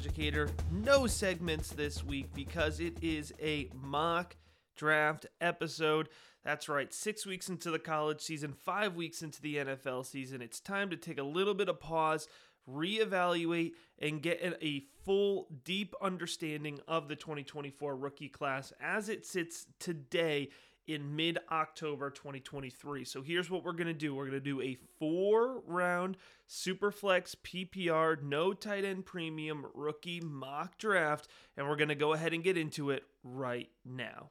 Educator. No segments this week because it is a mock draft episode. That's right, six weeks into the college season, five weeks into the NFL season. It's time to take a little bit of pause, reevaluate, and get a full, deep understanding of the 2024 rookie class as it sits today in mid October 2023. So here's what we're going to do we're going to do a four round Superflex PPR, no tight end premium rookie mock draft, and we're going to go ahead and get into it right now.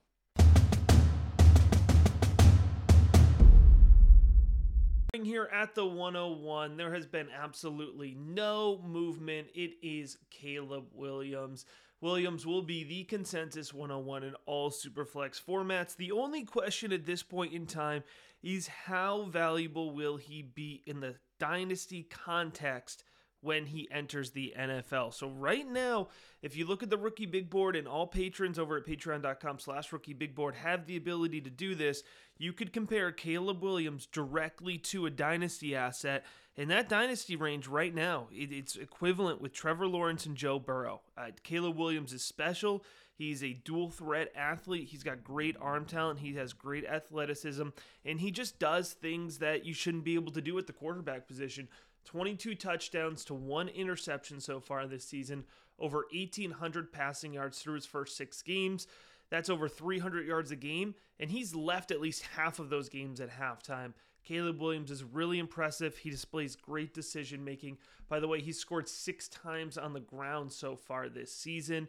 Here at the 101, there has been absolutely no movement. It is Caleb Williams. Williams will be the consensus 101 in all Superflex formats. The only question at this point in time is how valuable will he be in the dynasty context when he enters the NFL. So right now, if you look at the rookie big board and all patrons over at patreon.com slash rookie big board have the ability to do this, you could compare Caleb Williams directly to a dynasty asset. And that dynasty range right now, it, it's equivalent with Trevor Lawrence and Joe Burrow. Uh, Caleb Williams is special. He's a dual threat athlete. He's got great arm talent. He has great athleticism. And he just does things that you shouldn't be able to do at the quarterback position. 22 touchdowns to one interception so far this season, over 1,800 passing yards through his first six games. That's over 300 yards a game, and he's left at least half of those games at halftime. Caleb Williams is really impressive. He displays great decision making. By the way, he's scored six times on the ground so far this season.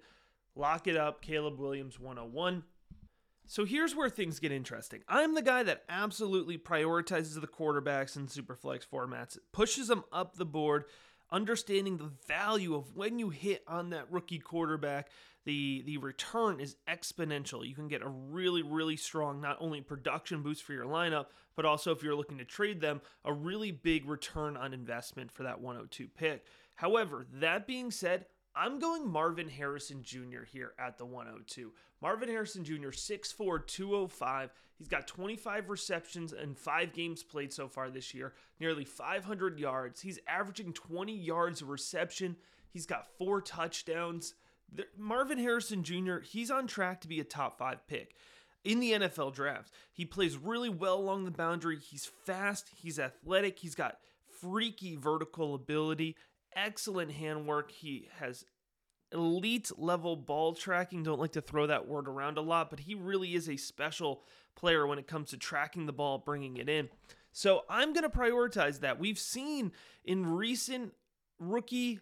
Lock it up, Caleb Williams 101. So here's where things get interesting. I'm the guy that absolutely prioritizes the quarterbacks in Superflex formats, pushes them up the board, understanding the value of when you hit on that rookie quarterback, the the return is exponential. You can get a really really strong not only production boost for your lineup, but also if you're looking to trade them, a really big return on investment for that 102 pick. However, that being said, I'm going Marvin Harrison Jr. here at the 102. Marvin Harrison Jr., 6'4, 205. He's got 25 receptions and five games played so far this year, nearly 500 yards. He's averaging 20 yards of reception. He's got four touchdowns. Marvin Harrison Jr., he's on track to be a top five pick in the NFL draft. He plays really well along the boundary. He's fast, he's athletic, he's got freaky vertical ability, excellent handwork. He has elite level ball tracking. Don't like to throw that word around a lot, but he really is a special player when it comes to tracking the ball, bringing it in. So I'm going to prioritize that. We've seen in recent rookie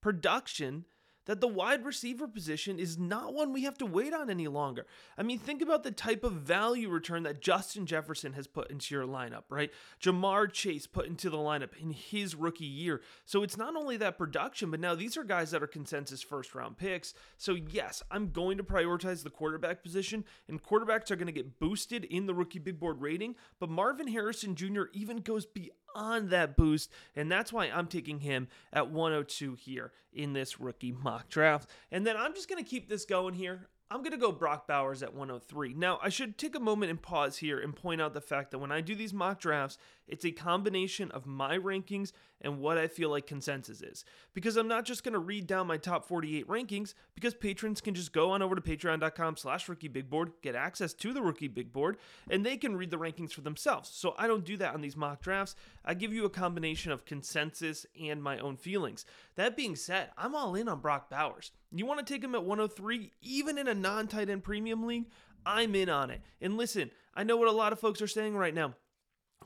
production that the wide receiver position is not one we have to wait on any longer. I mean, think about the type of value return that Justin Jefferson has put into your lineup, right? Ja'Marr Chase put into the lineup in his rookie year. So it's not only that production, but now these are guys that are consensus first round picks. So, yes, I'm going to prioritize the quarterback position, and quarterbacks are going to get boosted in the rookie big board rating. But Marvin Harrison Jr. even goes beyond on that boost, and that's why I'm taking him at 102 here in this rookie mock draft. And then I'm just going to keep this going here. I'm going to go Brock Bowers at 103. Now, I should take a moment and pause here and point out the fact that when I do these mock drafts, it's a combination of my rankings and what I feel like consensus is. Because I'm not just going to read down my top 48 rankings, because patrons can just go on over to patreon.com slash rookie big board, get access to the rookie big board, and they can read the rankings for themselves. So I don't do that on these mock drafts. I give you a combination of consensus and my own feelings. That being said, I'm all in on Brock Bowers. You want to take him at 103, even in a non tight end premium league? I'm in on it. And listen, I know what a lot of folks are saying right now.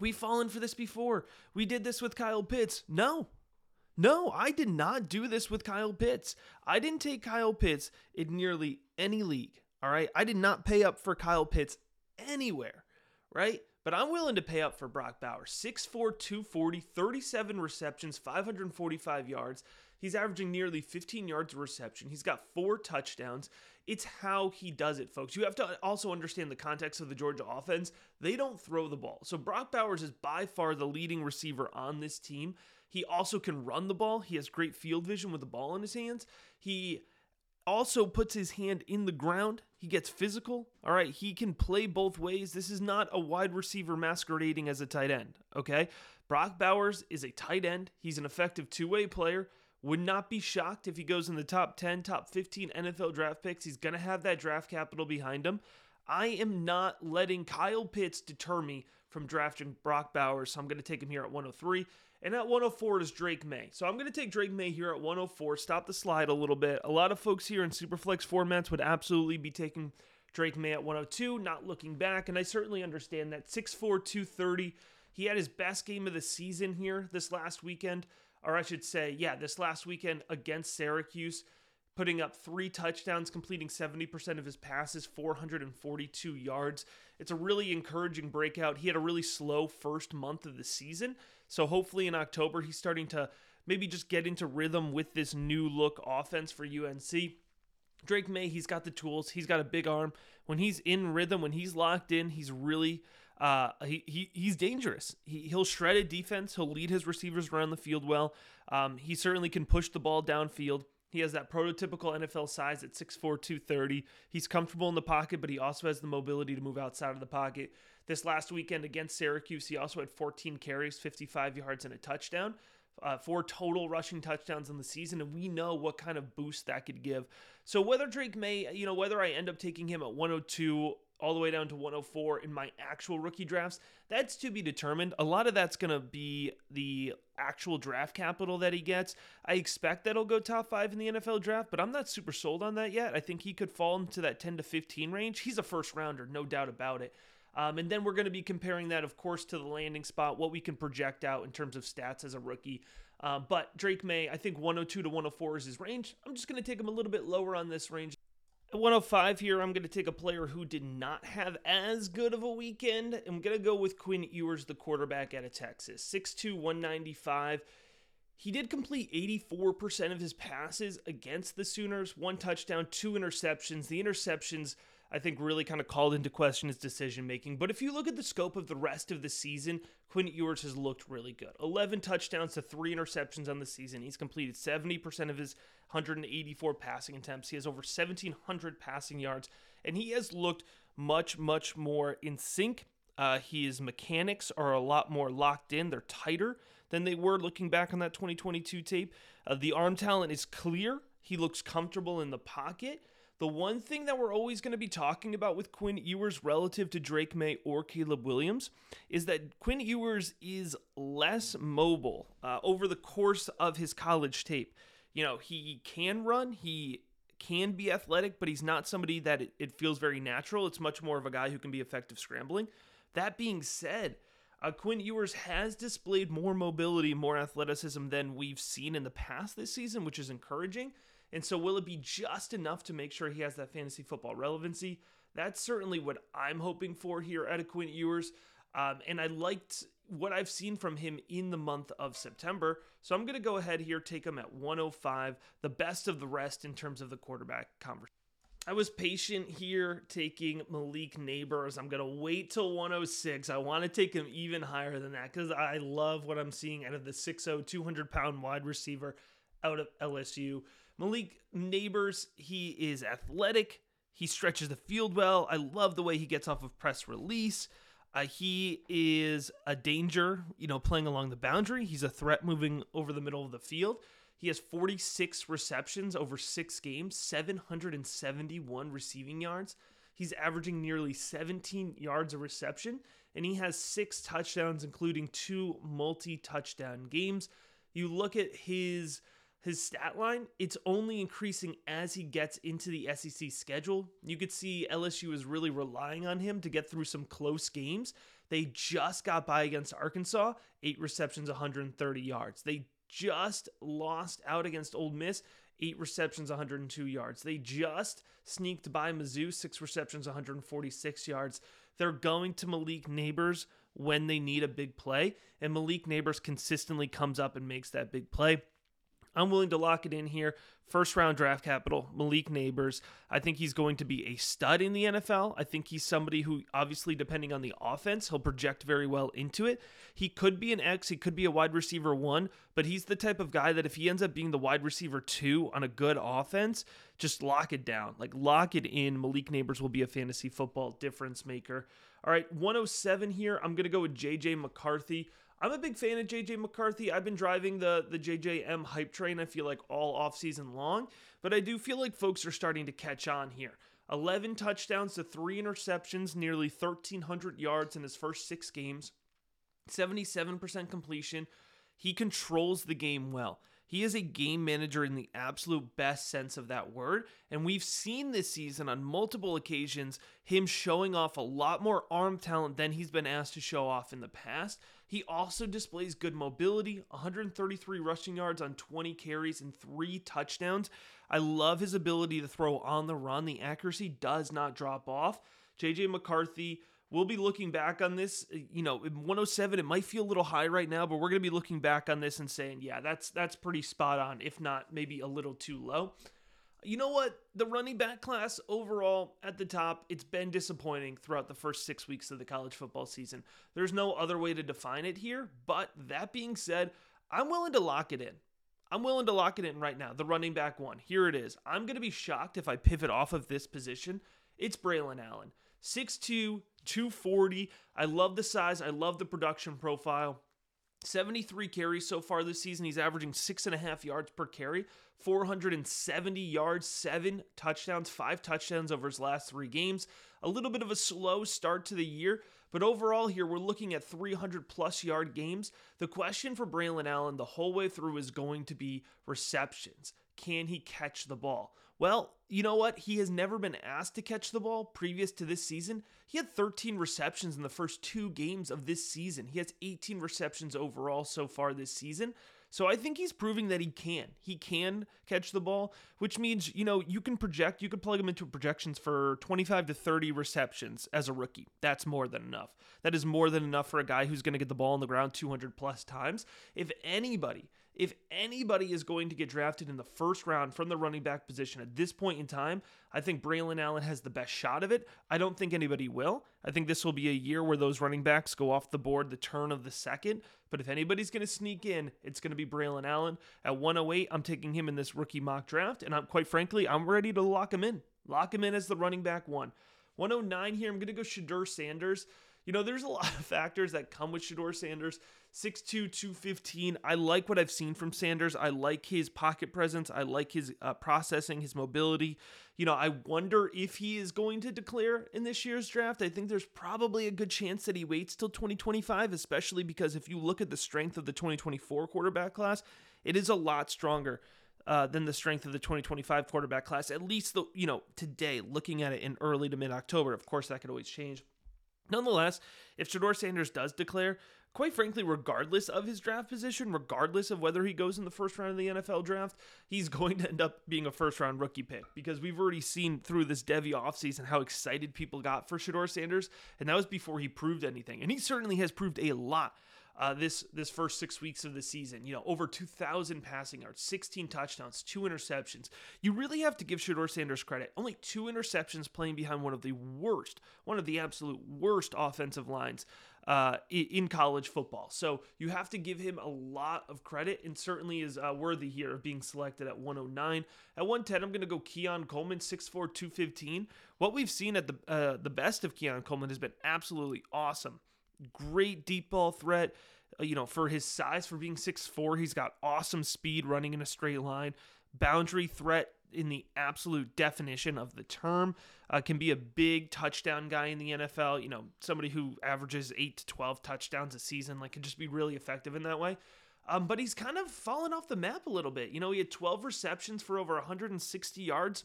We've fallen for this before. We did this with Kyle Pitts. No. No, I did not do this with Kyle Pitts. I didn't take Kyle Pitts in nearly any league. All right. I did not pay up for Kyle Pitts anywhere. Right. But I'm willing to pay up for Brock Bowers. 6'4, 240, 37 receptions, 545 yards. He's averaging nearly 15 yards of reception. He's got four touchdowns. It's how he does it, folks. You have to also understand the context of the Georgia offense. They don't throw the ball. So Brock Bowers is by far the leading receiver on this team. He also can run the ball. He has great field vision with the ball in his hands. He also puts his hand in the ground. He gets physical. All right, he can play both ways. This is not a wide receiver masquerading as a tight end, okay? Brock Bowers is a tight end. He's an effective two way player Would not be shocked if he goes in the top 10, top 15 NFL draft picks. He's going to have that draft capital behind him. I am not letting Kyle Pitts deter me from drafting Brock Bowers, so I'm going to take him here at 103. And at 104 is Drake Maye. So I'm going to take Drake Maye here at 104, stop the slide a little bit. A lot of folks here in Superflex formats would absolutely be taking Drake Maye at 102, not looking back. And I certainly understand that 6'4, 230. He had his best game of the season here this last weekend, or I should say, yeah, this last weekend against Syracuse, putting up three touchdowns, completing 70% of his passes, 442 yards. It's a really encouraging breakout. He had a really slow first month of the season. So hopefully in October, he's starting to maybe just get into rhythm with this new look offense for UNC. Drake Maye, he's got the tools. He's got a big arm. When he's in rhythm, when he's locked in, he's really uh, he, he he's dangerous. He, he'll shred a defense. He'll lead his receivers around the field well. Um, he certainly can push the ball downfield. He has that prototypical NFL size at 6'4, 230. He's comfortable in the pocket, but he also has the mobility to move outside of the pocket. This last weekend against Syracuse, he also had 14 carries, 55 yards, and a touchdown. Uh, four total rushing touchdowns in the season, and we know what kind of boost that could give. So whether Drake Maye, you know, whether I end up taking him at 102 all the way down to 104 in my actual rookie drafts, that's to be determined. A lot of that's going to be the actual draft capital that he gets. I expect that he'll go top five in the NFL draft, but I'm not super sold on that yet. I think he could fall into that 10 to 15 range. He's a first rounder, no doubt about it. Um, and then we're going to be comparing that, of course, to the landing spot, what we can project out in terms of stats as a rookie. Uh, but Drake Maye, I think 102 to 104 is his range. I'm just going to take him a little bit lower on this range. At 105 here, I'm going to take a player who did not have as good of a weekend. I'm going to go with Quinn Ewers, the quarterback out of Texas. 6'2, 195. He did complete 84% of his passes against the Sooners, one touchdown, two interceptions. The interceptions I think really kind of called into question his decision making. But if you look at the scope of the rest of the season, Quinn Ewers has looked really good. 11 touchdowns to three interceptions on the season. He's completed 70% of his 184 passing attempts. He has over 1,700 passing yards, and he has looked much, much more in sync. Uh, his mechanics are a lot more locked in, they're tighter than they were looking back on that 2022 tape. Uh, the arm talent is clear. He looks comfortable in the pocket. The one thing that we're always going to be talking about with Quinn Ewers relative to Drake Maye or Caleb Williams is that Quinn Ewers is less mobile uh, over the course of his college tape. You know, he can run, he can be athletic, but he's not somebody that it, it feels very natural. It's much more of a guy who can be effective scrambling. That being said, uh, Quinn Ewers has displayed more mobility, more athleticism than we've seen in the past this season, which is encouraging. And so, will it be just enough to make sure he has that fantasy football relevancy? That's certainly what I'm hoping for here at a Quinn Ewers. Um, and I liked what I've seen from him in the month of September. So I'm going to go ahead here, take him at 105, the best of the rest in terms of the quarterback conversation. I was patient here taking Malik Nabers. I'm going to wait till 106. I want to take him even higher than that because I love what I'm seeing out of the 6'0, 200 pound wide receiver out of LSU. Malik Nabers, he is athletic. He stretches the field well. I love the way he gets off of press release. Uh, he is a danger, you know, playing along the boundary. He's a threat moving over the middle of the field. He has 46 receptions over six games, 771 receiving yards. He's averaging nearly 17 yards a reception, and he has six touchdowns, including two multi touchdown games. You look at his his stat line, it's only increasing as he gets into the SEC schedule. You could see LSU is really relying on him to get through some close games. They just got by against Arkansas, eight receptions, 130 yards. They just lost out against Ole Miss, eight receptions, 102 yards. They just sneaked by Mizzou, six receptions, 146 yards. They're going to Malik Nabers when they need a big play, and Malik Nabers consistently comes up and makes that big play. I'm willing to lock it in here. First round draft capital, Malik Nabers. I think he's going to be a stud in the NFL. I think he's somebody who, obviously, depending on the offense, he'll project very well into it. He could be an X, he could be a wide receiver one, but he's the type of guy that if he ends up being the wide receiver two on a good offense, just lock it down. Like, lock it in. Malik Nabers will be a fantasy football difference maker. All right, 107 here. I'm going to go with JJ McCarthy. I'm a big fan of JJ McCarthy. I've been driving the the JJM hype train, I feel like all offseason long, but I do feel like folks are starting to catch on here. 11 touchdowns to 3 interceptions, nearly 1300 yards in his first 6 games. 77% completion. He controls the game well. He is a game manager in the absolute best sense of that word. And we've seen this season on multiple occasions him showing off a lot more arm talent than he's been asked to show off in the past. He also displays good mobility 133 rushing yards on 20 carries and three touchdowns. I love his ability to throw on the run. The accuracy does not drop off. JJ McCarthy we'll be looking back on this. Uh, you know, 107, it might feel a little high right now, but we're going to be looking back on this and saying, yeah, that's that's pretty spot on, if not maybe a little too low. You know what? The running back class overall at the top, it's been disappointing throughout the first six weeks of the college football season. There's no other way to define it here. But that being said, I'm willing to lock it in. I'm willing to lock it in right now. The running back one. Here it is. I'm going to be shocked if I pivot off of this position. It's Braelon Allen. 6'2, 240. I love the size. I love the production profile. 73 carries so far this season. He's averaging six and a half yards per carry, 470 yards, seven touchdowns, five touchdowns over his last three games. A little bit of a slow start to the year, but overall, here we're looking at 300 plus yard games. The question for Braelon Allen the whole way through is going to be receptions. Can he catch the ball? Well, you know what? He has never been asked to catch the ball previous to this season. He had 13 receptions in the first two games of this season. He has 18 receptions overall so far this season. So I think he's proving that he can. He can catch the ball, which means, you know, you can project, you could plug him into projections for 25 to 30 receptions as a rookie. That's more than enough. That is more than enough for a guy who's going to get the ball on the ground 200 plus times. If anybody if anybody is going to get drafted in the first round from the running back position at this point in time, I think Braelon Allen has the best shot of it. I don't think anybody will. I think this will be a year where those running backs go off the board the turn of the second. But if anybody's going to sneak in, it's going to be Braelon Allen. At 108, I'm taking him in this rookie mock draft. And I'm quite frankly, I'm ready to lock him in. Lock him in as the running back one. 109 here, I'm going to go Shedeur Sanders. You know, there's a lot of factors that come with Shedeur Sanders. 6'2, 215. I like what I've seen from Sanders. I like his pocket presence. I like his uh, processing, his mobility. You know, I wonder if he is going to declare in this year's draft. I think there's probably a good chance that he waits till 2025, especially because if you look at the strength of the 2024 quarterback class, it is a lot stronger. Uh, than the strength of the 2025 quarterback class, at least the you know today, looking at it in early to mid October. Of course, that could always change. Nonetheless, if Shedeur Sanders does declare, quite frankly, regardless of his draft position, regardless of whether he goes in the first round of the NFL draft, he's going to end up being a first round rookie pick because we've already seen through this Devy offseason how excited people got for Shedeur Sanders, and that was before he proved anything. And he certainly has proved a lot uh, this this first six weeks of the season. You know, over 2,000 passing yards, 16 touchdowns, two interceptions. You really have to give Shedeur Sanders credit. Only two interceptions playing behind one of the worst, one of the absolute worst offensive lines uh, in college football. So you have to give him a lot of credit and certainly is uh, worthy here of being selected at 109. At 110, I'm going to go Keon Coleman, 6'4, 215. What we've seen at the, uh, the best of Keon Coleman has been absolutely awesome great deep ball threat. Uh, you know, for his size, for being 6'4, he's got awesome speed running in a straight line. Boundary threat in the absolute definition of the term. Uh, can be a big touchdown guy in the NFL. You know, somebody who averages 8 to 12 touchdowns a season, like, can just be really effective in that way. Um, but he's kind of fallen off the map a little bit. You know, he had 12 receptions for over 160 yards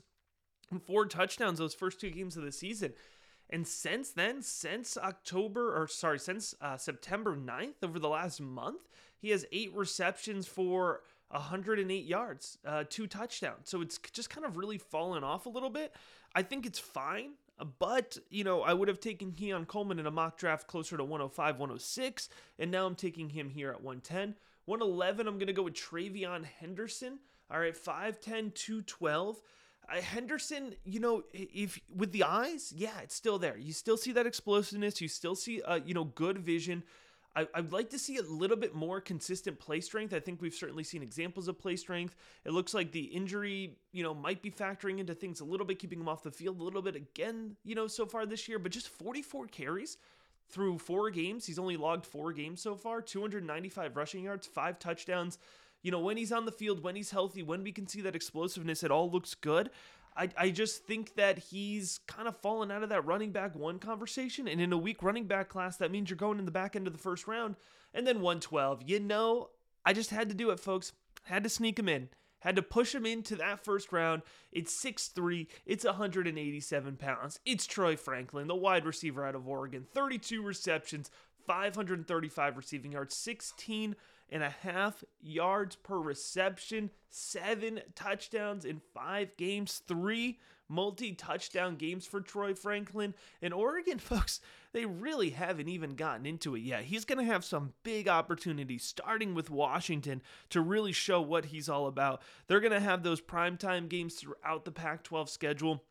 and four touchdowns those first two games of the season. And since then, since October, or sorry, since uh, September 9th, over the last month, he has eight receptions for 108 yards, uh, two touchdowns. So it's just kind of really fallen off a little bit. I think it's fine. But, you know, I would have taken Keon Coleman in a mock draft closer to 105, 106, and now I'm taking him here at 110. 111, I'm going to go with TreVeyon Henderson. All right, 5'10, 212. Uh, Henderson, you know, if with the eyes, yeah, it's still there. You still see that explosiveness. You still see, uh, you know, good vision. I, would like to see a little bit more consistent play strength. I think we've certainly seen examples of play strength. It looks like the injury, you know, might be factoring into things a little bit, keeping him off the field a little bit again, you know, so far this year. But just 44 carries, through four games. He's only logged four games so far 295 rushing yards, five touchdowns. You know, when he's on the field, when he's healthy, when we can see that explosiveness, it all looks good. I, I just think that he's kind of fallen out of that running back one conversation. And in a weak running back class, that means you're going in the back end of the first round and then 112. You know, I just had to do it, folks. Had to sneak him in. Had to push him into that first round. It's 6'3, it's 187 pounds. It's Troy Franklin, the wide receiver out of Oregon. 32 receptions, 535 receiving yards, 16 and a half yards per reception, seven touchdowns in five games, three multi touchdown games for Troy Franklin. And Oregon, folks, they really haven't even gotten into it yet. He's going to have some big opportunities, starting with Washington, to really show what he's all about. They're going to have those primetime games throughout the Pac 12 schedule.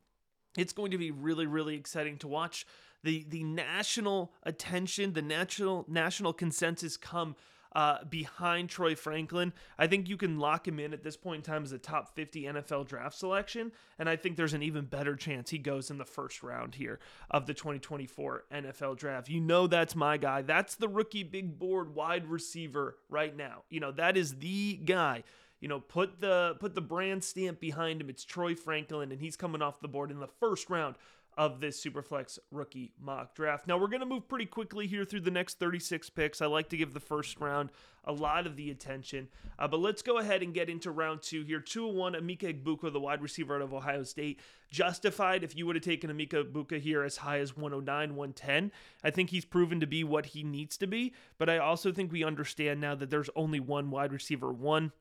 It's going to be really, really exciting to watch the the national attention, the national national consensus come uh, behind Troy Franklin. I think you can lock him in at this point in time as a top 50 NFL draft selection. And I think there's an even better chance he goes in the first round here of the 2024 NFL draft. You know, that's my guy. That's the rookie big board wide receiver right now. You know, that is the guy you know, put the put the brand stamp behind him. It's Troy Franklin, and he's coming off the board in the first round of this Superflex rookie mock draft. Now, we're going to move pretty quickly here through the next 36 picks. I like to give the first round a lot of the attention. Uh, but let's go ahead and get into round two here. 201, Emeka Egbuka, the wide receiver out of Ohio State. Justified if you would have taken Emeka Egbuka here as high as 109, 110. I think he's proven to be what he needs to be. But I also think we understand now that there's only one wide receiver, one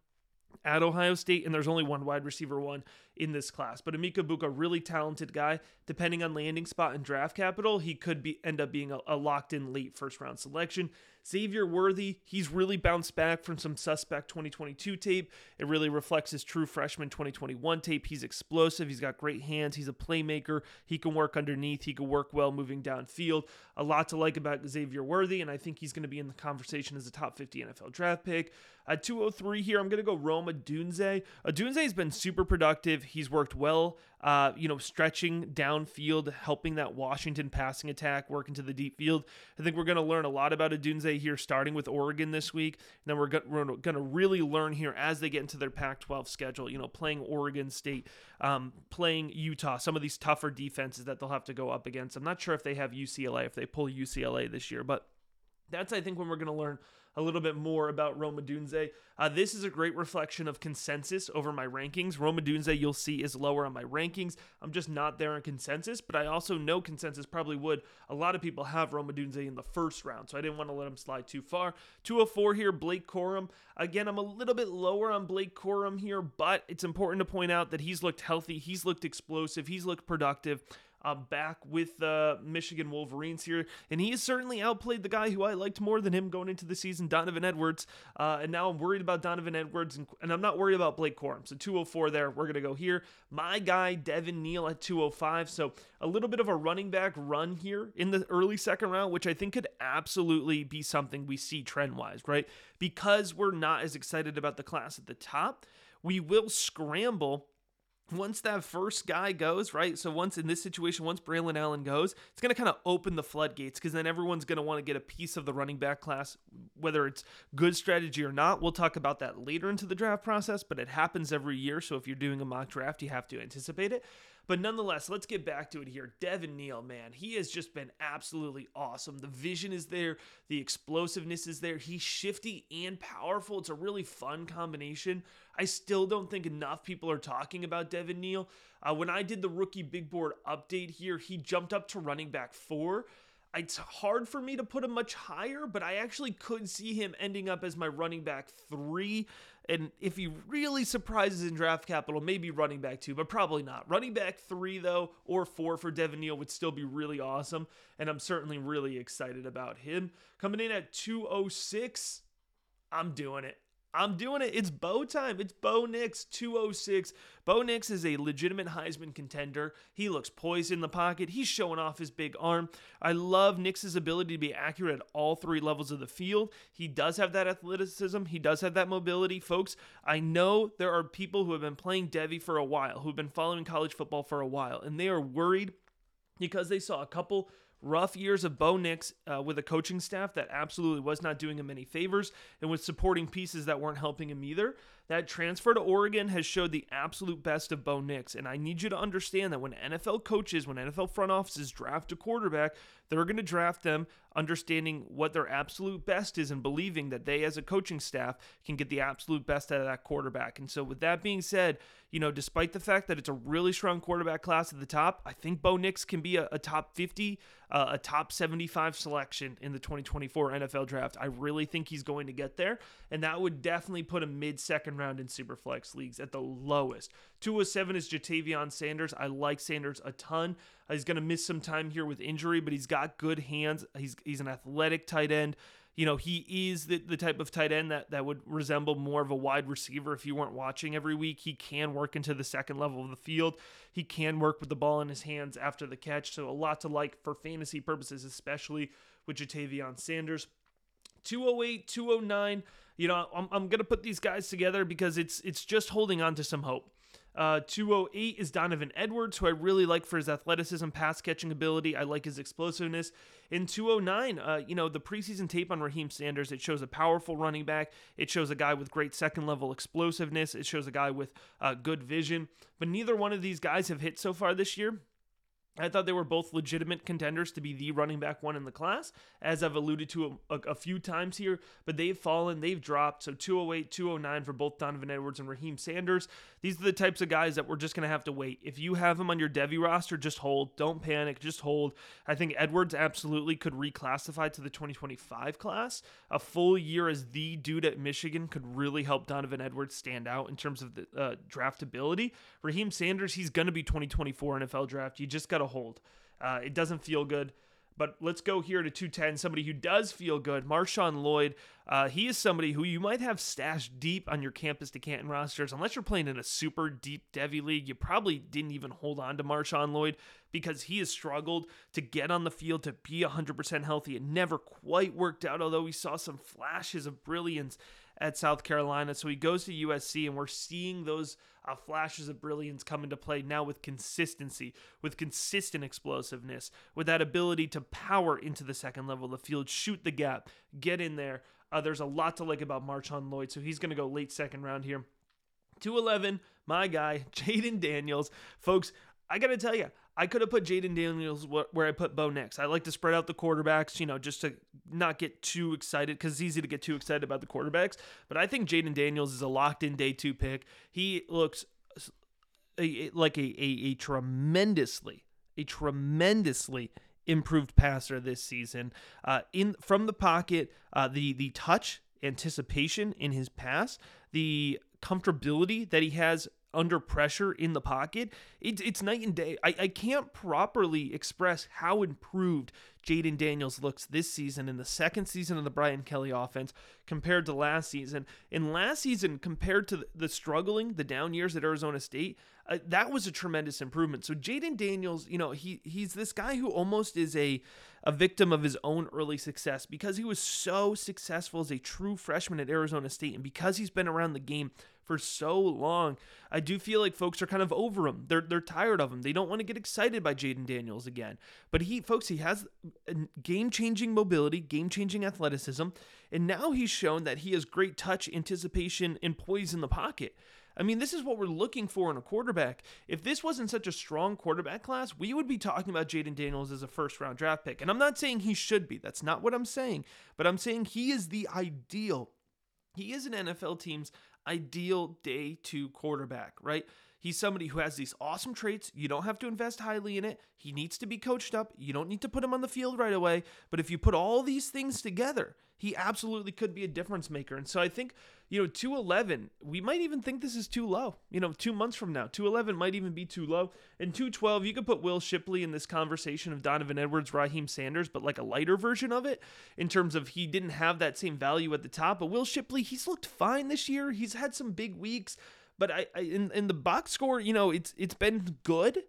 at Ohio State, and there's only one wide receiver one in this class. But Emeka Egbuka, really talented guy. Depending on landing spot and draft capital, he could be end up being a, a locked in late first round selection. Xavier Worthy, he's really bounced back from some suspect 2022 tape. It really reflects his true freshman 2021 tape. He's explosive. He's got great hands. He's a playmaker. He can work underneath. He can work well moving downfield. A lot to like about Xavier Worthy, and I think he's going to be in the conversation as a top 50 NFL draft pick. At 203 here, I'm going to go Rome Odunze. Odunze has been super productive. He's worked well, uh, you know, stretching downfield, helping that Washington passing attack work into the deep field. I think we're going to learn a lot about Odunze here, starting with Oregon this week. And then we're, we're going to really learn here as they get into their Pac 12 schedule, you know, playing Oregon State, um, playing Utah, some of these tougher defenses that they'll have to go up against. I'm not sure if they have UCLA, if they pull UCLA this year, but that's, I think, when we're going to learn a little bit more about Rome Odunze. Uh, this is a great reflection of consensus over my rankings. Rome Odunze, you'll see, is lower on my rankings. I'm just not there in consensus, but I also know consensus probably would. A lot of people have Roma Odunze in the first round, so I didn't want to let him slide too far. 204 here, Blake Corum. Again, I'm a little bit lower on Blake Corum here, but it's important to point out that he's looked healthy, he's looked explosive, he's looked productive uh, back with the Michigan Wolverines here, and he has certainly outplayed the guy who I liked more than him going into the season, Donovan Edwards. Uh, and now I'm worried about Donovan Edwards, and, and, I'm not worried about Blake Corum. So 204 there, we're gonna go here. My guy Devin Neal at 205. So a little bit of a running back run here in the early second round, which I think could absolutely be something we see trend wise, right? Because we're not as excited about the class at the top, we will scramble once that first guy goes, right? So once in this situation, once Braelon Allen goes, it's going to kind of open the floodgates because then everyone's going to want to get a piece of the running back class, whether it's good strategy or not. We'll talk about that later into the draft process, but it happens every year. So if you're doing a mock draft, you have to anticipate it. But nonetheless, let's get back to it here. Devin Neal, man, he has just been absolutely awesome. The vision is there, the explosiveness is there. He's shifty and powerful. It's a really fun combination. I still don't think enough people are talking about Devin Neal. Uh, when I did the rookie big board update here, he jumped up to running back four. It's hard for me to put him much higher, but I actually could see him ending up as my running back three. And if he really surprises in draft capital, maybe running back two, but probably not. Running back three, though, or four for Devin Neal would still be really awesome. And I'm certainly really excited about him. Coming in at 206, I'm doing it. I'm doing it. It's Bo time. It's Bo Nix, 206. Bo Nix is a legitimate Heisman contender. He looks poised in the pocket. He's showing off his big arm. I love Nix's ability to be accurate at all three levels of the field. He does have that athleticism. He does have that mobility. Folks, I know there are people who have been playing Devy for a while, who've been following college football for a while, and they are worried because they saw a couple rough years of Bo Nix uh, with a coaching staff that absolutely was not doing him any favors and with supporting pieces that weren't helping him either. That transfer to Oregon has showed the absolute best of Bo Nix. And I need you to understand that when NFL coaches, when NFL front offices draft a quarterback, they're going to draft them understanding what their absolute best is and believing that they, as a coaching staff, can get the absolute best out of that quarterback. And so, with that being said, you know, despite the fact that it's a really strong quarterback class at the top, I think Bo Nix can be a, a top 50, uh, a top 75 selection in the 2024 NFL draft. I really think he's going to get there. And that would definitely put him mid second round in Superflex leagues at the lowest. 207 is Ja'Tavion Sanders. I like Sanders a ton. He's going to miss some time here with injury, but he's got good hands. He's he's an athletic tight end. You know, he is the, the type of tight end that, that would resemble more of a wide receiver if you weren't watching every week. He can work into the second level of the field. He can work with the ball in his hands after the catch. So a lot to like for fantasy purposes, especially with Ja'Tavion Sanders. 208, 209 you know, I'm, I'm gonna put these guys together because it's it's just holding on to some hope. Uh, 208 is Donovan Edwards, who I really like for his athleticism, pass catching ability. I like his explosiveness. In 209, uh, you know, the preseason tape on Raheim Sanders, it shows a powerful running back. It shows a guy with great second level explosiveness. It shows a guy with uh, good vision. But neither one of these guys have hit so far this year. I thought they were both legitimate contenders to be the running back one in the class, as I've alluded to a, a, a, few times here, but they've fallen, they've dropped. So 208, 209 for both Donovan Edwards and Raheim Sanders. These are the types of guys that we're just going to have to wait. If you have them on your Devy roster, just hold. Don't panic, just hold. I think Edwards absolutely could reclassify to the 2025 class. A full year as the dude at Michigan could really help Donovan Edwards stand out in terms of the uh, draftability. Raheim Sanders, he's going to be 2024 NFL draft. You just got to hold. Uh, it doesn't feel good. But let's go here to 210. Somebody who does feel good, Marshawn Lloyd. Uh, he is somebody who you might have stashed deep on your campus to Canton rosters. Unless you're playing in a super deep Devy league, you probably didn't even hold on to Marshawn Lloyd because he has struggled to get on the field to be 100% healthy. It never quite worked out, although we saw some flashes of brilliance at South Carolina. So he goes to USC, and we're seeing those uh, flashes of brilliance come into play now with consistency, with consistent explosiveness, with that ability to power into the second level of the field, shoot the gap, get in there. Uh, there's a lot to like about Marshawn Lloyd, so he's going to go late second round here. 211, my guy, Jayden Daniels. Folks, I got to tell you, I could have put Jayden Daniels where I put Bo Nix. I like to spread out the quarterbacks, you know, just to not get too excited because it's easy to get too excited about the quarterbacks. But I think Jayden Daniels is a locked in day two pick. He looks like a, a, a tremendously, a tremendously improved passer this season. Uh, in from the pocket, uh, the the touch, anticipation in his pass, the comfortability that he has under pressure in the pocket, it's, it's night and day. I, I can't properly express how improved Jayden Daniels looks this season in the second season of the Brian Kelly offense compared to last season. In last season, compared to the struggling, the down years at Arizona State, uh, that was a tremendous improvement. So Jayden Daniels, you know, he he's this guy who almost is a a victim of his own early success because he was so successful as a true freshman at Arizona State and because he's been around the game for so long. I do feel like folks are kind of over him. They're they're tired of him. They don't want to get excited by Jayden Daniels again. But he, folks, he has game-changing mobility, game-changing athleticism, and now he's shown that he has great touch, anticipation, and poise in the pocket. I mean, this is what we're looking for in a quarterback. If this wasn't such a strong quarterback class, we would be talking about Jayden Daniels as a first round draft pick. And I'm not saying he should be. That's not what I'm saying. But I'm saying he is the ideal. He is an NFL team's ideal day two quarterback, right? He's somebody who has these awesome traits. You don't have to invest highly in it. He needs to be coached up. You don't need to put him on the field right away. But if you put all these things together, he absolutely could be a difference maker. And so I think, you know, 211, we might even think this is too low. You know, two months from now, 211 might even be too low. And 212, you could put Will Shipley in this conversation of Donovan Edwards, Raheim Sanders, but like a lighter version of it in terms of he didn't have that same value at the top. But Will Shipley, he's looked fine this year. He's had some big weeks. But I, I in, in the box score, you know, it's it's been good,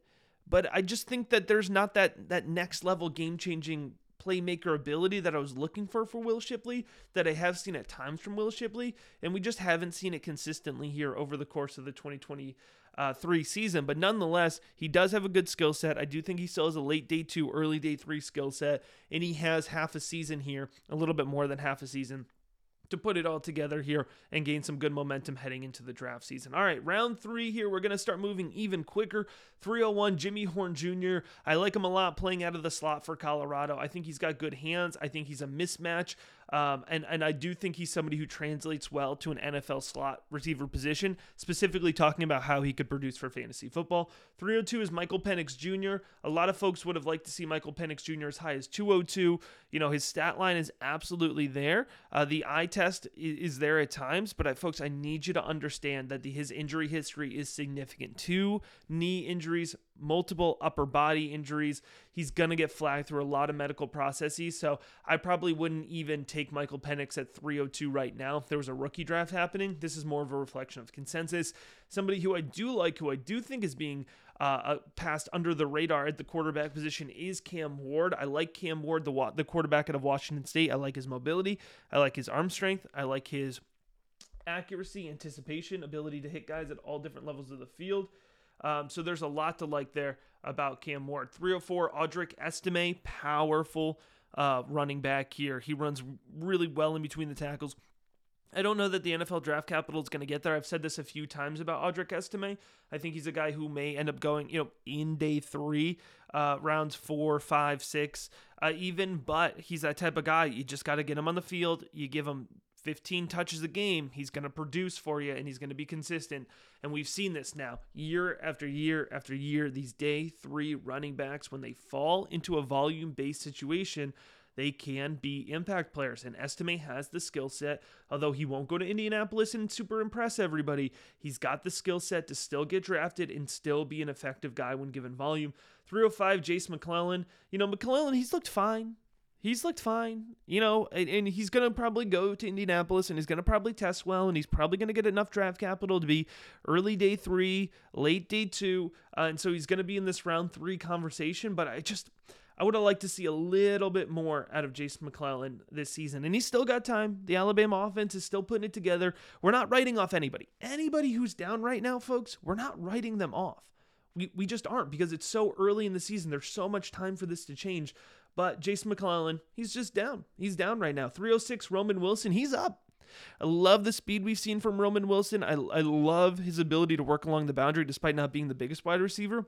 but I just think that there's not that that next level game changing playmaker ability that I was looking for for Will Shipley that I have seen at times from Will Shipley, and we just haven't seen it consistently here over the course of the 2024 uh, three season, but nonetheless, he does have a good skill set. I do think he still has a late day two, early day three skill set, and he has half a season here, a little bit more than half a season to put it all together here and gain some good momentum heading into the draft season. All right, round three here. We're going to start moving even quicker. 301, Jimmy Horn Jr. I like him a lot playing out of the slot for Colorado. I think he's got good hands. I think he's a mismatch. Um, and, and I do think he's somebody who translates well to an NFL slot receiver position, specifically talking about how he could produce for fantasy football. 302 is Michael Penix Jr. A lot of folks would have liked to see Michael Penix Jr. as high as 202. You know, his stat line is absolutely there. Uh, the eye test is, is, there at times, but I, folks, I need you to understand that the, his injury history is significant. Two knee injuries, multiple upper body injuries. He's going to get flagged through a lot of medical processes. So I probably wouldn't even take Michael Penix at 302 right now if there was a rookie draft happening. This is more of a reflection of consensus. Somebody who I do like, who I do think is being uh, uh passed under the radar at the quarterback position is Cam Ward. I like Cam Ward, the the quarterback out of Washington State. I like his mobility. I like his arm strength. I like his accuracy, anticipation, ability to hit guys at all different levels of the field. Um, so there's a lot to like there about Cam Ward. 304, Audric Estime, powerful uh, running back here. He runs really well in between the tackles. I don't know that the NFL draft capital is going to get there. I've said this a few times about Audric Estime. I think he's a guy who may end up going, you know, in day three, uh, rounds four, five, six, uh, even. But he's that type of guy. You just got to get him on the field. You give him 15 touches a game, he's going to produce for you and he's going to be consistent. And we've seen this now year after year after year. These day three running backs, when they fall into a volume based situation, they can be impact players. And Estime has the skill set, although he won't go to Indianapolis and super impress everybody. He's got the skill set to still get drafted and still be an effective guy when given volume. 305, Jase McClellan. You know, McClellan, he's looked fine he's looked fine, you know, and, and he's going to probably go to Indianapolis and he's going to probably test well and he's probably going to get enough draft capital to be early day three, late day two. Uh, and so he's going to be in this round three conversation. But I just, I would have liked to see a little bit more out of Jason McClellan this season. And he's still got time. The Alabama offense is still putting it together. We're not writing off anybody. Anybody who's down right now, folks, we're not writing them off. We, we just aren't because it's so early in the season. There's so much time for this to change. But Jason McClellan, he's just down. He's down right now. 306, Roman Wilson, he's up. I love the speed we've seen from Roman Wilson. I, I love his ability to work along the boundary despite not being the biggest wide receiver.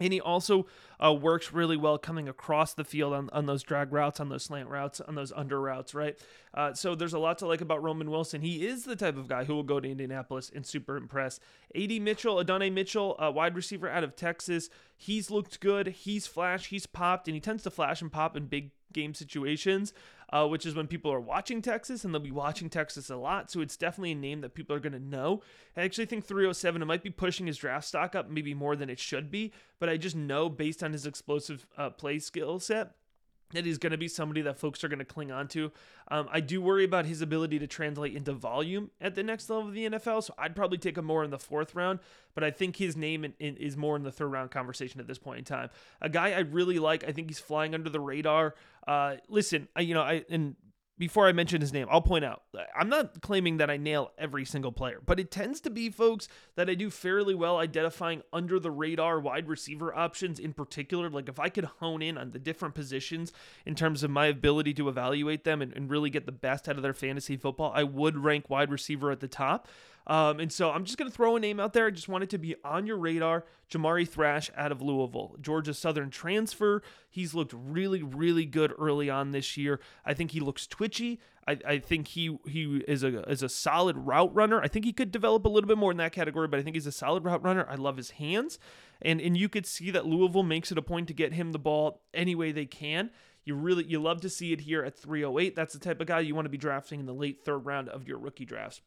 And he also uh, works really well coming across the field on, on those drag routes, on those slant routes, on those under routes, right? Uh, so there's a lot to like about Roman Wilson. He is the type of guy who will go to Indianapolis and super impress. AD Mitchell, Adonai Mitchell, a wide receiver out of Texas. He's looked good. He's flashed. He's popped, and he tends to flash and pop in big game situations uh, which is when people are watching Texas, and they'll be watching Texas a lot. So it's definitely a name that people are going to know. I actually think 307, it might be pushing his draft stock up maybe more than it should be, but I just know based on his explosive uh, play skill set that he's going to be somebody that folks are going to cling on to. Um, I do worry about his ability to translate into volume at the next level of the NFL, so I'd probably take him more in the fourth round, but I think his name in, in, is more in the third round conversation at this point in time. A guy I really like, I think he's flying under the radar. Uh, listen, I, you know, I and before I mention his name, I'll point out I'm not claiming that I nail every single player, but it tends to be folks that I do fairly well identifying under the radar wide receiver options in particular. Like if I could hone in on the different positions in terms of my ability to evaluate them and, and really get the best out of their fantasy football, I would rank wide receiver at the top. Um, and so I'm just going to throw a name out there. I just want it to be on your radar. Jamari Thrash out of Louisville, Georgia Southern transfer. He's looked really, really good early on this year. I think he looks twitchy. I, I think he he is a is a solid route runner. I think he could develop a little bit more in that category, but I think he's a solid route runner. I love his hands, and and you could see that Louisville makes it a point to get him the ball any way they can. You really you love to see it here at 308. That's the type of guy you want to be drafting in the late third round of your rookie drafts.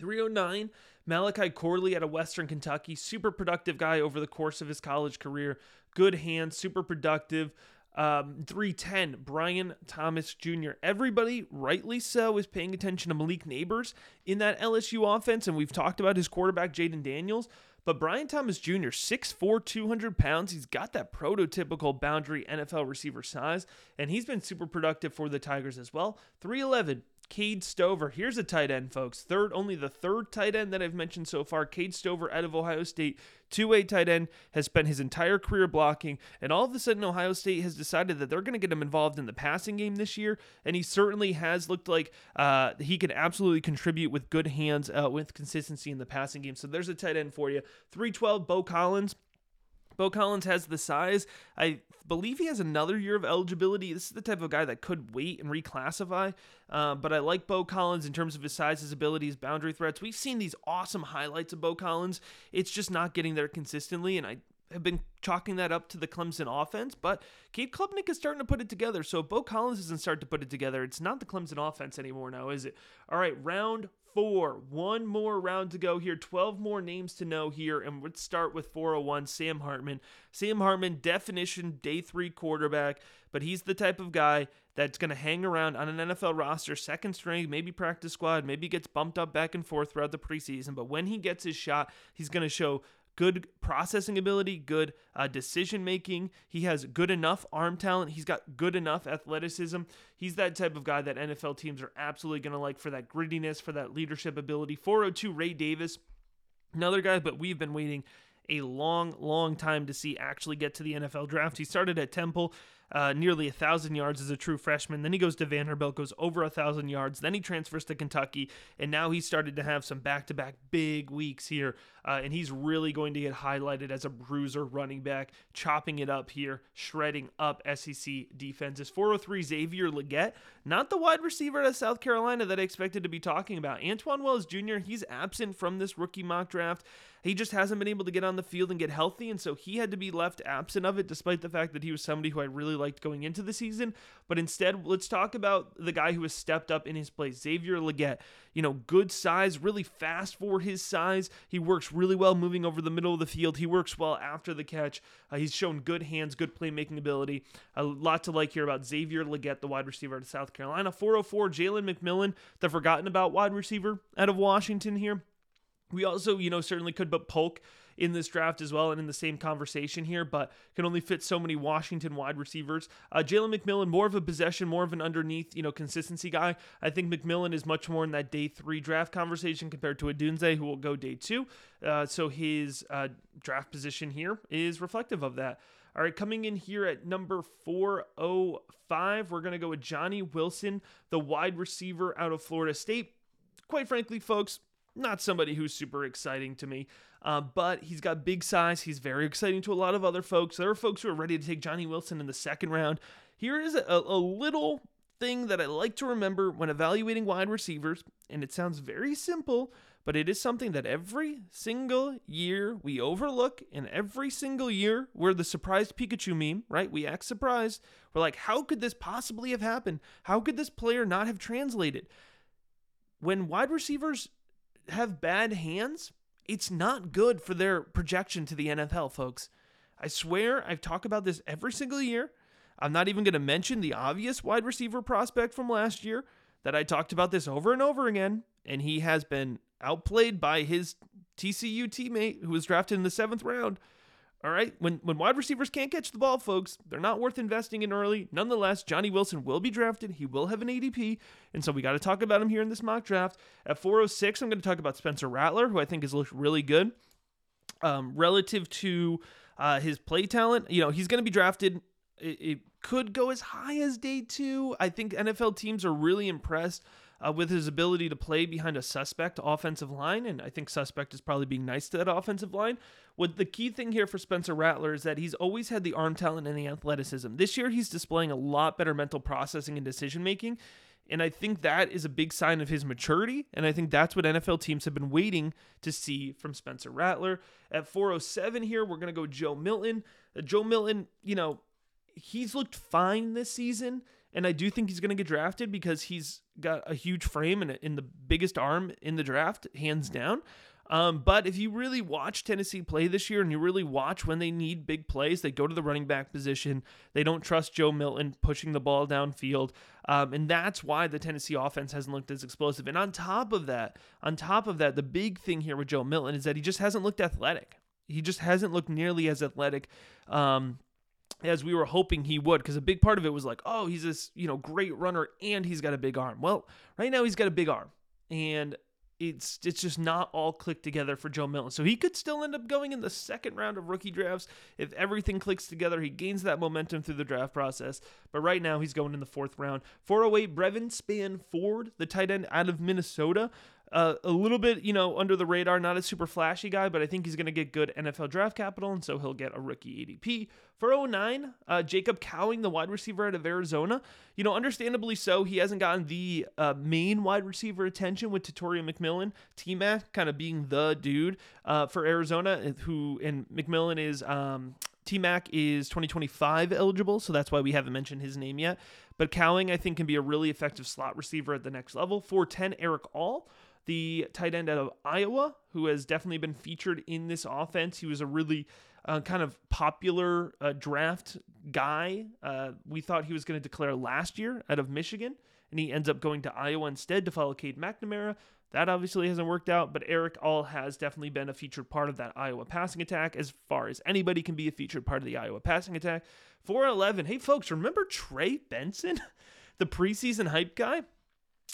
309, Malachi Corley out of Western Kentucky. Super productive guy over the course of his college career. Good hands, super productive. Um, 310, Brian Thomas Jr. Everybody, rightly so, is paying attention to Malik Nabers in that LSU offense, and we've talked about his quarterback, Jayden Daniels. But Brian Thomas Jr., 6'4, 200 pounds, he's got that prototypical boundary NFL receiver size, and he's been super productive for the Tigers as well. 311, Cade Stover. Here's a tight end, folks. Third, only the third tight end that I've mentioned so far. Cade Stover out of Ohio State, two-way tight end, has spent his entire career blocking, and all of a sudden Ohio State has decided that they're going to get him involved in the passing game this year, and he certainly has looked like uh, he can absolutely contribute with good hands, uh, with consistency in the passing game. So there's a tight end for you. 312, Beaux Collins. Beaux Collins has the size. I believe he has another year of eligibility. This is the type of guy that could wait and reclassify. Uh, but I like Beaux Collins in terms of his size, his abilities, boundary threats. We've seen these awesome highlights of Beaux Collins. It's just not getting there consistently, and I have been chalking that up to the Clemson offense, but Cade Klubnik is starting to put it together. So Beaux Collins doesn't start to put it together, it's not the Clemson offense anymore now, is it? All right, round four. One more round to go here. 12 more names to know here. And let's start with 401, Sam Hartman. Sam Hartman, definition day three quarterback, but he's the type of guy that's going to hang around on an NFL roster, second string, maybe practice squad, maybe gets bumped up back and forth throughout the preseason. But when he gets his shot, he's going to show good processing ability, good uh, decision making. He has good enough arm talent. He's got good enough athleticism. He's that type of guy that NFL teams are absolutely going to like for that grittiness, for that leadership ability. 402 Ray Davis, another guy, but we've been waiting a long, long time to see actually get to the NFL draft. He started at Temple uh, nearly a thousand yards as a true freshman. Then he goes to Vanderbilt, goes over a thousand yards. Then he transfers to Kentucky, and now he's started to have some back-to-back big weeks here, uh, and he's really going to get highlighted as a bruiser running back, chopping it up here, shredding up SEC defenses. 403 Xavier Legette, not the wide receiver of South Carolina that I expected to be talking about. Antwane Wells Jr. He's absent from this rookie mock draft. He just hasn't been able to get on the field and get healthy, and so he had to be left absent of it, despite the fact that he was somebody who I really liked going into the season. But instead, let's talk about the guy who has stepped up in his place, Xavier Legette. You know, good size, really fast for his size. He works really well moving over the middle of the field. He works well after the catch. Uh, he's shown good hands, good playmaking ability. A lot to like here about Xavier Legette, the wide receiver out of South Carolina. 404, Jalen McMillan, the forgotten about wide receiver out of Washington here. We also, you know, certainly could but Polk in this draft as well and in the same conversation here, but can only fit so many Washington wide receivers. Uh, Jalen McMillan, more of a possession, more of an underneath, you know, consistency guy. I think McMillan is much more in that day three draft conversation compared to Odunze, who will go day two. Uh, so his uh, draft position here is reflective of that. All right, coming in here at number 405, we're going to go with Johnny Wilson, the wide receiver out of Florida State. Quite frankly, folks, not somebody who's super exciting to me. Uh, but he's got big size. He's very exciting to a lot of other folks. There are folks who are ready to take Johnny Wilson in the second round. Here is a, a little thing that I like to remember when evaluating wide receivers, and it sounds very simple, but it is something that every single year we overlook, and every single year we're the surprised Pikachu meme, right? We act surprised. We're like, how could this possibly have happened? How could this player not have translated? When wide receivers have bad hands, it's not good for their projection to the NFL, folks. I swear I've talked about this every single year. I'm not even going to mention the obvious wide receiver prospect from last year that I talked about this over and over again, and he has been outplayed by his TCU teammate who was drafted in the seventh round. All right, when when wide receivers can't catch the ball, folks, they're not worth investing in early. Nonetheless, Johnny Wilson will be drafted. He will have an ADP, and so we got to talk about him here in this mock draft. At 406, I'm going to talk about Spencer Rattler, who I think has looked really good um, relative to uh, his play talent. You know, he's going to be drafted. It, it could go as high as day two. I think NFL teams are really impressed uh, with his ability to play behind a suspect offensive line, and I think suspect is probably being nice to that offensive line. What the key thing here for Spencer Rattler is that he's always had the arm talent and the athleticism. This year, he's displaying a lot better mental processing and decision making. And I think that is a big sign of his maturity. And I think that's what NFL teams have been waiting to see from Spencer Rattler. At 407 here, we're going to go Joe Milton. Uh, Joe Milton, you know, he's looked fine this season. And I do think he's going to get drafted because he's got a huge frame and in the biggest arm in the draft, hands down. Um, but if you really watch Tennessee play this year and you really watch when they need big plays, they go to the running back position. They don't trust Joe Milton pushing the ball downfield. Um, and that's why the Tennessee offense hasn't looked as explosive. And on top of that, on top of that, the big thing here with Joe Milton is that he just hasn't looked athletic. He just hasn't looked nearly as athletic. Um, as we were hoping he would because a big part of it was like oh he's this you know great runner and he's got a big arm well right now he's got a big arm and it's it's just not all clicked together for Joe Milton. So he could still end up going in the second round of rookie drafts if everything clicks together. He gains that momentum through the draft process. But right now he's going in the fourth round. 408 Brevin Spann-Ford, the tight end out of Minnesota. Uh, a little bit, you know, under the radar, not a super flashy guy, but I think he's going to get good NFL draft capital, and so he'll get a rookie ADP. For 09, uh, Jacob Cowing, the wide receiver out of Arizona, you know, understandably so, he hasn't gotten the uh, main wide receiver attention with Tetairoa McMillan, T Mac kind of being the dude uh, for Arizona, who, and McMillan is. Um, T Mac is 2025 eligible, so that's why we haven't mentioned his name yet. But Cowing, I think, can be a really effective slot receiver at the next level. 410, Erick All the tight end out of Iowa, who has definitely been featured in this offense. He was a really uh, kind of popular uh, draft guy. Uh, we thought he was going to declare last year out of Michigan, and he ends up going to Iowa instead to follow Cade McNamara. That obviously hasn't worked out, but Erick All has definitely been a featured part of that Iowa passing attack as far as anybody can be a featured part of the Iowa passing attack. 411. Hey, folks, remember Trey Benson, the preseason hype guy?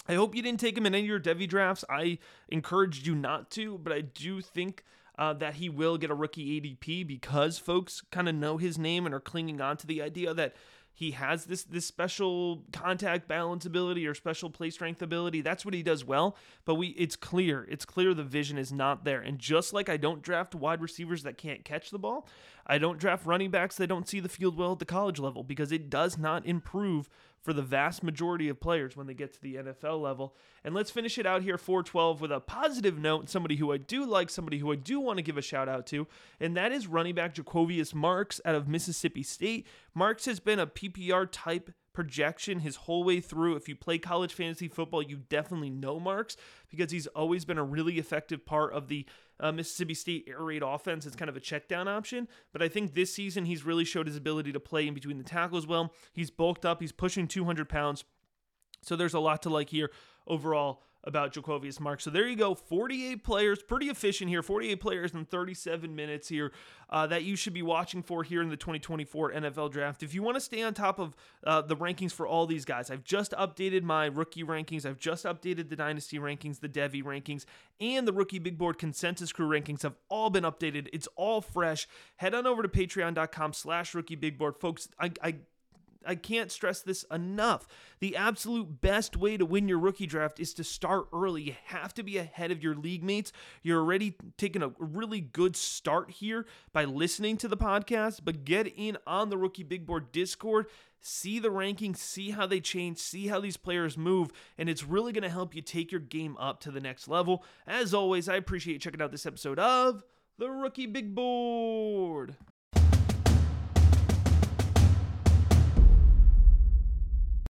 I hope you didn't take him in any of your Devy drafts. I encouraged you not to, but I do think uh, that he will get a rookie ADP because folks kind of know his name and are clinging on to the idea that he has this this special contact balance ability or special play strength ability. That's what he does well. But we it's clear. It's clear the vision is not there. And just like I don't draft wide receivers that can't catch the ball, I don't draft running backs that don't see the field well at the college level because it does not improve for the vast majority of players when they get to the NFL level. And let's finish it out here 412 with a positive note, somebody who I do like, somebody who I do want to give a shout out to, and that is running back Jo'quavious Marks out of Mississippi State. Marks has been a PPR type projection his whole way through. If you play college fantasy football, you definitely know Marks because he's always been a really effective part of the uh, Mississippi State air raid offense It's kind of a check down option. But I think this season he's really showed his ability to play in between the tackles well. He's bulked up, he's pushing 200 pounds. So there's a lot to like here overall about Jo'quavious Mark. So there you go, 48 players, pretty efficient here, 48 players in 37 minutes here uh, that you should be watching for here in the 2024 NFL Draft. If you want to stay on top of uh, the rankings for all these guys, I've just updated my rookie rankings, I've just updated the Dynasty rankings, the Devy rankings, and the Rookie Big Board Consensus Crew rankings have all been updated. It's all fresh. Head on over to patreon.com slash rookie big board. Folks, I, I I can't stress this enough. The absolute best way to win your rookie draft is to start early. You have to be ahead of your league mates. You're already taking a really good start here by listening to the podcast, but get in on the Rookie Big Board Discord. See the rankings, see how they change, see how these players move, and it's really going to help you take your game up to the next level. As always, I appreciate checking out this episode of the Rookie Big Board.